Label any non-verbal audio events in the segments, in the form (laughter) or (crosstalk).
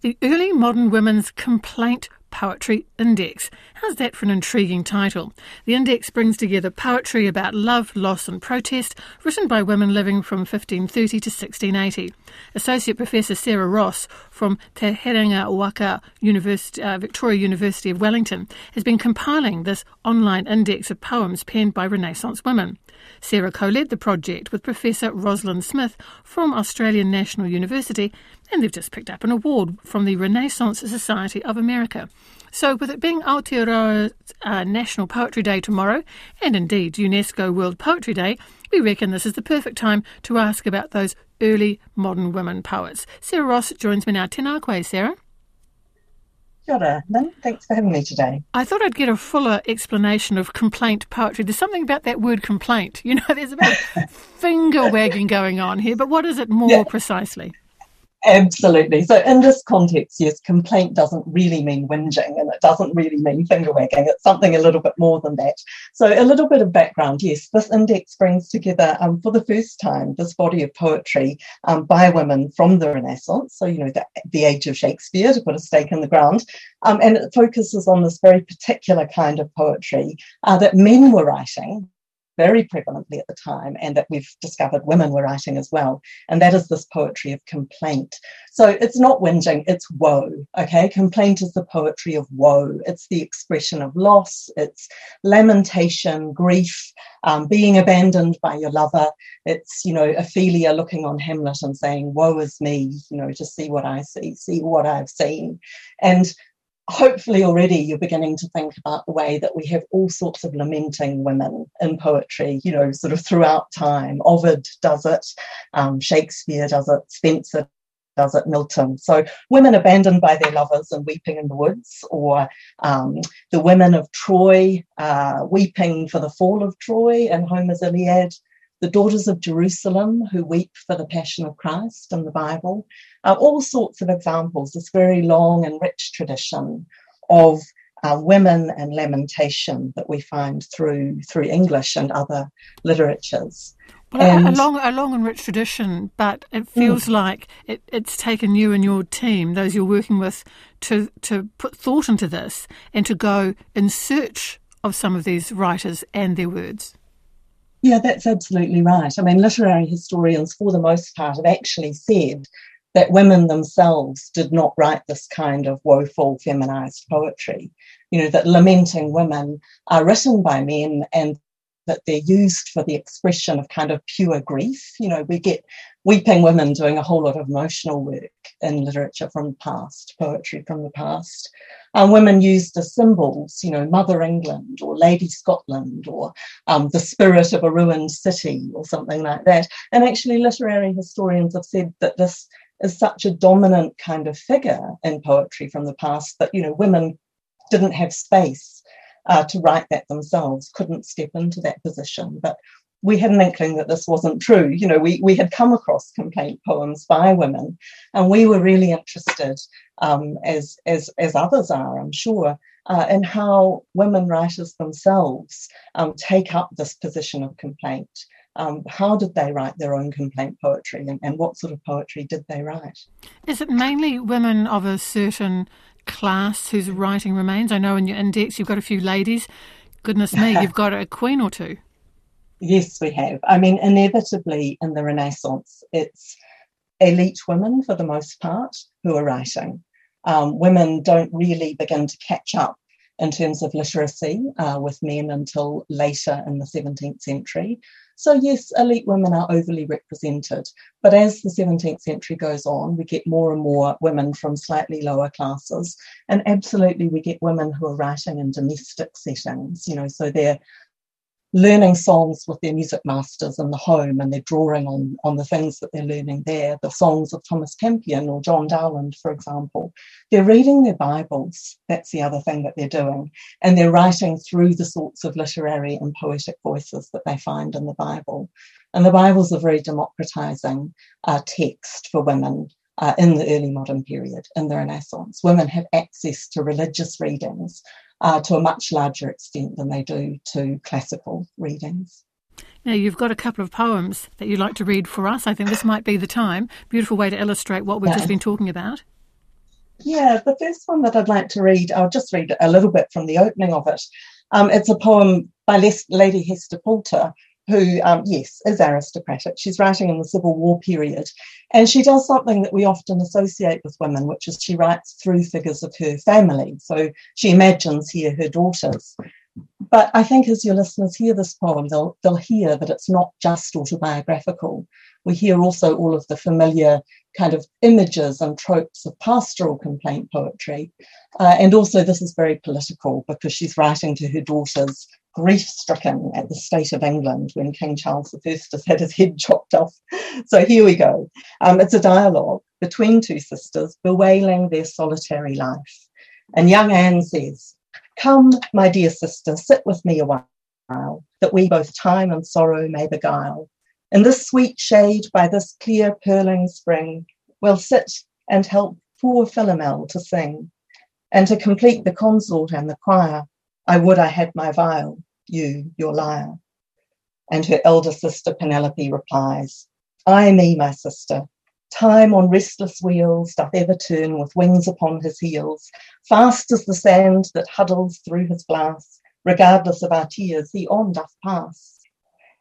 The Early Modern Women's Complaint Poetry Index. How's that for an intriguing title? The index brings together poetry about love, loss, and protest, written by women living from 1530 to 1680. Associate Professor Sarah Ross from Te Herenga Waka University, uh, Victoria University of Wellington has been compiling this online index of poems penned by Renaissance women. Sarah co led the project with Professor Rosalind Smith from Australian National University, and they've just picked up an award from the Renaissance Society of America. So, with it being Aotearoa uh, National Poetry Day tomorrow, and indeed UNESCO World Poetry Day, we reckon this is the perfect time to ask about those early modern women poets. Sarah Ross joins me now. Tēnā koe, Sarah. Kia ora, Lynn. Thanks for having me today. I thought I'd get a fuller explanation of complaint poetry. There's something about that word complaint. You know, there's a bit of finger wagging going on here, but what is it more yeah. precisely? Absolutely. So, in this context, yes, complaint doesn't really mean whinging and it doesn't really mean finger wagging. It's something a little bit more than that. So, a little bit of background yes, this index brings together um, for the first time this body of poetry um, by women from the Renaissance. So, you know, the, the age of Shakespeare, to put a stake in the ground. Um, and it focuses on this very particular kind of poetry uh, that men were writing very prevalently at the time, and that we've discovered women were writing as well. And that is this poetry of complaint. So it's not whinging, it's woe. Okay. Complaint is the poetry of woe. It's the expression of loss, it's lamentation, grief, um, being abandoned by your lover. It's, you know, Ophelia looking on Hamlet and saying, Woe is me, you know, to see what I see, see what I've seen. And hopefully already you're beginning to think about the way that we have all sorts of lamenting women in poetry, you know, sort of throughout time. Ovid does it, um, Shakespeare does it, Spenser does it, Milton. So women abandoned by their lovers and weeping in the woods, or um, the women of Troy uh, weeping for the fall of Troy in Homer's Iliad the daughters of Jerusalem who weep for the passion of Christ in the Bible, uh, all sorts of examples, this very long and rich tradition of uh, women and lamentation that we find through through English and other literatures. Well, and, a, long, a long and rich tradition, but it feels mm. like it, it's taken you and your team, those you're working with, to to put thought into this and to go in search of some of these writers and their words. Yeah, that's absolutely right. I mean, literary historians, for the most part, have actually said that women themselves did not write this kind of woeful feminized poetry. You know, that lamenting women are written by men and that they're used for the expression of kind of pure grief. You know, we get weeping women doing a whole lot of emotional work in literature from the past, poetry from the past. Um, women used as symbols, you know, Mother England or Lady Scotland or um, the spirit of a ruined city or something like that. And actually, literary historians have said that this is such a dominant kind of figure in poetry from the past that, you know, women didn't have space uh, to write that themselves, couldn't step into that position. But we had an inkling that this wasn't true. You know, we, we had come across complaint poems by women, and we were really interested, um, as, as, as others are, I'm sure, uh, in how women writers themselves um, take up this position of complaint. Um, how did they write their own complaint poetry and, and what sort of poetry did they write? Is it mainly women of a certain class whose writing remains? I know in your index you've got a few ladies. Goodness me, you've got a queen or two. (laughs) Yes, we have. I mean, inevitably in the Renaissance, it's elite women for the most part who are writing. Um, women don't really begin to catch up in terms of literacy uh, with men until later in the 17th century. So, yes, elite women are overly represented. But as the 17th century goes on, we get more and more women from slightly lower classes. And absolutely, we get women who are writing in domestic settings, you know, so they're learning songs with their music masters in the home and they're drawing on, on the things that they're learning there, the songs of Thomas Campion or John Dowland, for example. They're reading their Bibles. That's the other thing that they're doing. And they're writing through the sorts of literary and poetic voices that they find in the Bible. And the Bible's a very democratizing uh, text for women uh, in the early modern period, in the Renaissance. Women have access to religious readings uh, to a much larger extent than they do to classical readings. Now, you've got a couple of poems that you'd like to read for us. I think this might be the time. Beautiful way to illustrate what we've yeah. just been talking about. Yeah, the first one that I'd like to read, I'll just read a little bit from the opening of it. Um, it's a poem by Lady Hester Pulter, who, um, yes, is aristocratic. She's writing in the Civil War period. And she does something that we often associate with women, which is she writes through figures of her family. So she imagines here her daughters. But I think as your listeners hear this poem, they'll, they'll hear that it's not just autobiographical. We hear also all of the familiar kind of images and tropes of pastoral complaint poetry. Uh, and also, this is very political because she's writing to her daughters grief stricken at the state of England when King Charles I has had his head (laughs) chopped off. So here we go. Um, it's a dialogue between two sisters bewailing their solitary life. And young Anne says, Come, my dear sister, sit with me a while, that we both time and sorrow may beguile. In this sweet shade by this clear purling spring, we'll sit and help poor Philomel to sing. And to complete the consort and the choir, I would I had my viol, you your lyre. And her elder sister Penelope replies, Ay me, my sister, time on restless wheels doth ever turn with wings upon his heels, fast as the sand that huddles through his glass, regardless of our tears, he on doth pass.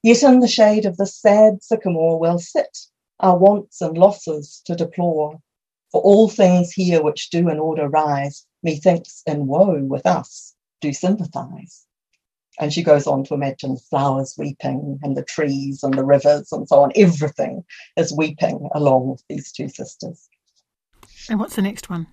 Yet in the shade of this sad sycamore we'll sit, our wants and losses to deplore. For all things here which do in order rise, methinks in woe with us do sympathize. And she goes on to imagine flowers weeping and the trees and the rivers and so on. Everything is weeping along with these two sisters. And what's the next one?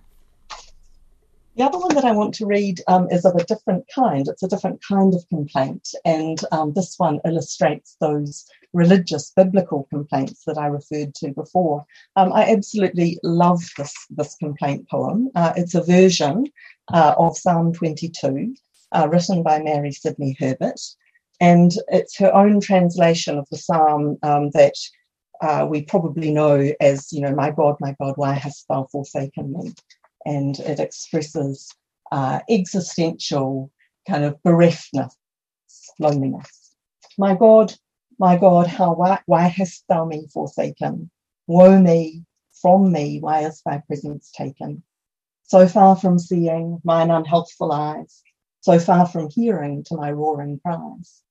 The other one that I want to read um, is of a different kind. It's a different kind of complaint. And um, this one illustrates those religious biblical complaints that I referred to before. Um, I absolutely love this, this complaint poem. Uh, it's a version uh, of Psalm 22 uh, written by Mary Sidney Herbert. And it's her own translation of the psalm um, that uh, we probably know as, you know, My God, my God, why hast thou forsaken me? And it expresses uh, existential kind of bereftness, loneliness. My God, my God, how why, why hast thou me forsaken? Woe me, from me, why is thy presence taken? So far from seeing mine unhealthful eyes, so far from hearing to my roaring cries.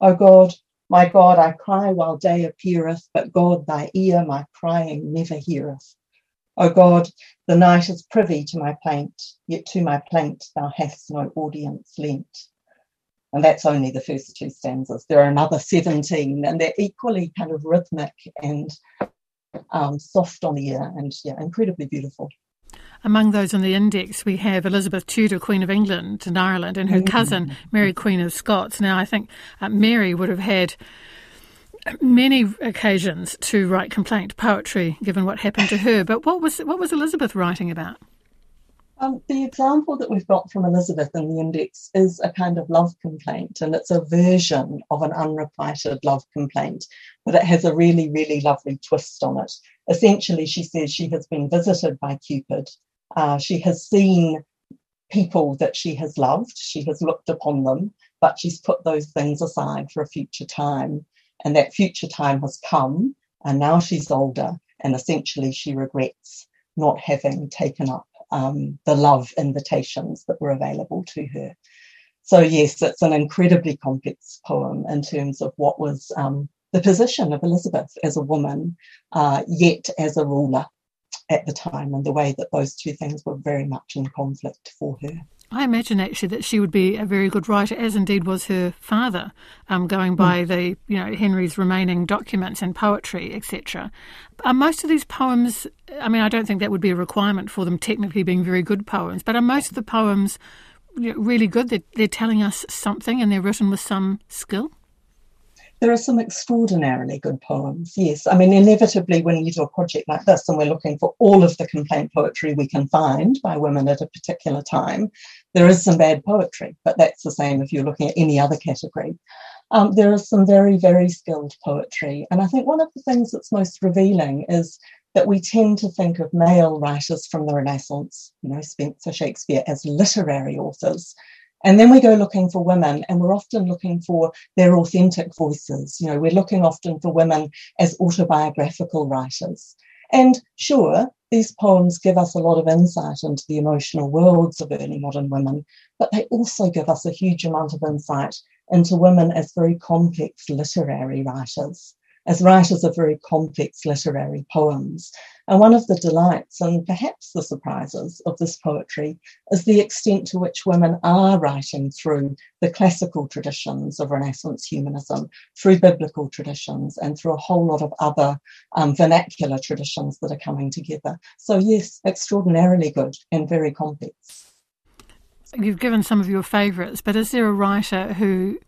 O God, my God, I cry while day appeareth, but God, thy ear my crying never heareth. O God, the night is privy to my plaint, yet to my plaint thou hast no audience lent. And that's only the first two stanzas. There are another 17, and they're equally kind of rhythmic and um, soft on the ear and yeah, incredibly beautiful. Among those on the index, we have Elizabeth Tudor, Queen of England and Ireland, and her mm. cousin, Mary, Queen of Scots. Now, I think uh, Mary would have had many occasions to write complaint poetry, given what happened to her. But what was what was Elizabeth writing about? Um, the example that we've got from Elizabeth in the index is a kind of love complaint, and it's a version of an unrequited love complaint, but it has a really, really lovely twist on it. Essentially, she says she has been visited by Cupid uh, she has seen people that she has loved, she has looked upon them, but she's put those things aside for a future time. And that future time has come, and now she's older, and essentially she regrets not having taken up um, the love invitations that were available to her. So, yes, it's an incredibly complex poem in terms of what was um, the position of Elizabeth as a woman, uh, yet as a ruler at the time and the way that those two things were very much in conflict for her. I imagine actually that she would be a very good writer, as indeed was her father, um, going by mm. the you know Henry's remaining documents and poetry, etc. Are most of these poems? I mean, I don't think that would be a requirement for them technically being very good poems, but are most of the poems really good? They're, they're telling us something, and they're written with some skill. There are some extraordinarily good poems, yes. I mean, inevitably, when you do a project like this and we're looking for all of the complaint poetry we can find by women at a particular time, there is some bad poetry, but that's the same if you're looking at any other category. Um, there is some very, very skilled poetry. And I think one of the things that's most revealing is that we tend to think of male writers from the Renaissance, you know, Spenser, Shakespeare, as literary authors. And then we go looking for women, and we're often looking for their authentic voices. You know, we're looking often for women as autobiographical writers. And sure, these poems give us a lot of insight into the emotional worlds of early modern women, but they also give us a huge amount of insight into women as very complex literary writers as writers of very complex literary poems. And one of the delights and perhaps the surprises of this poetry is the extent to which women are writing through the classical traditions of Renaissance humanism, through biblical traditions, and through a whole lot of other um, vernacular traditions that are coming together. So, yes, extraordinarily good and very complex. You've given some of your favourites, but is there a writer who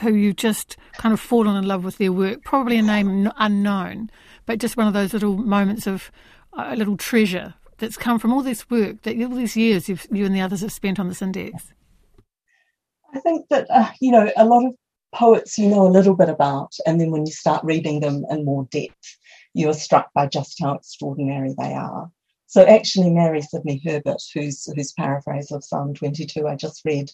who you just kind of fallen in love with their work, probably a name unknown, but just one of those little moments of a little treasure that's come from all this work that all these years you and the others have spent on this index? I think that, uh, you know, a lot of poets you know a little bit about, and then when you start reading them in more depth, you are struck by just how extraordinary they are. So actually, Mary Sidney Herbert, whose whose paraphrase of Psalm 22 I just read,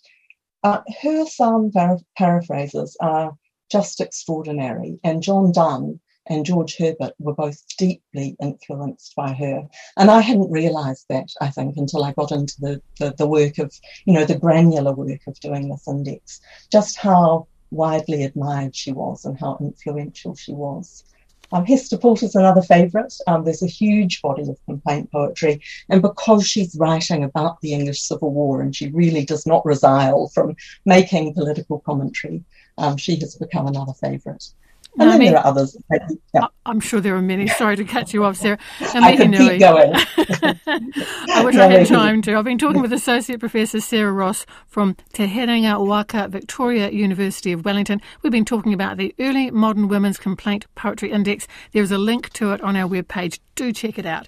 uh, her psalm paraphrases are just extraordinary, and John Donne and George Herbert were both deeply influenced by her. And I hadn't realized that, I think, until I got into the, the, the, work of, you know, the granular work of doing this index, just how widely admired she was and how influential she was. Um, Hester Pulter's another favourite. Um, there's a huge body of complaint poetry, and because she's writing about the English Civil War and she really does not resile from making political commentary, um, she has become another favourite. And then there are others. Yeah. I'm sure there are many. Sorry to cut you off, Sarah. I can keep going. (laughs) I wish I had time to. I've been talking with Associate Professor Sarah Ross from Te Herenga Waka Victoria University of Wellington. We've been talking about the Early Modern Women's Complaint Poetry Index. There is a link to it on our webpage. Do check it out.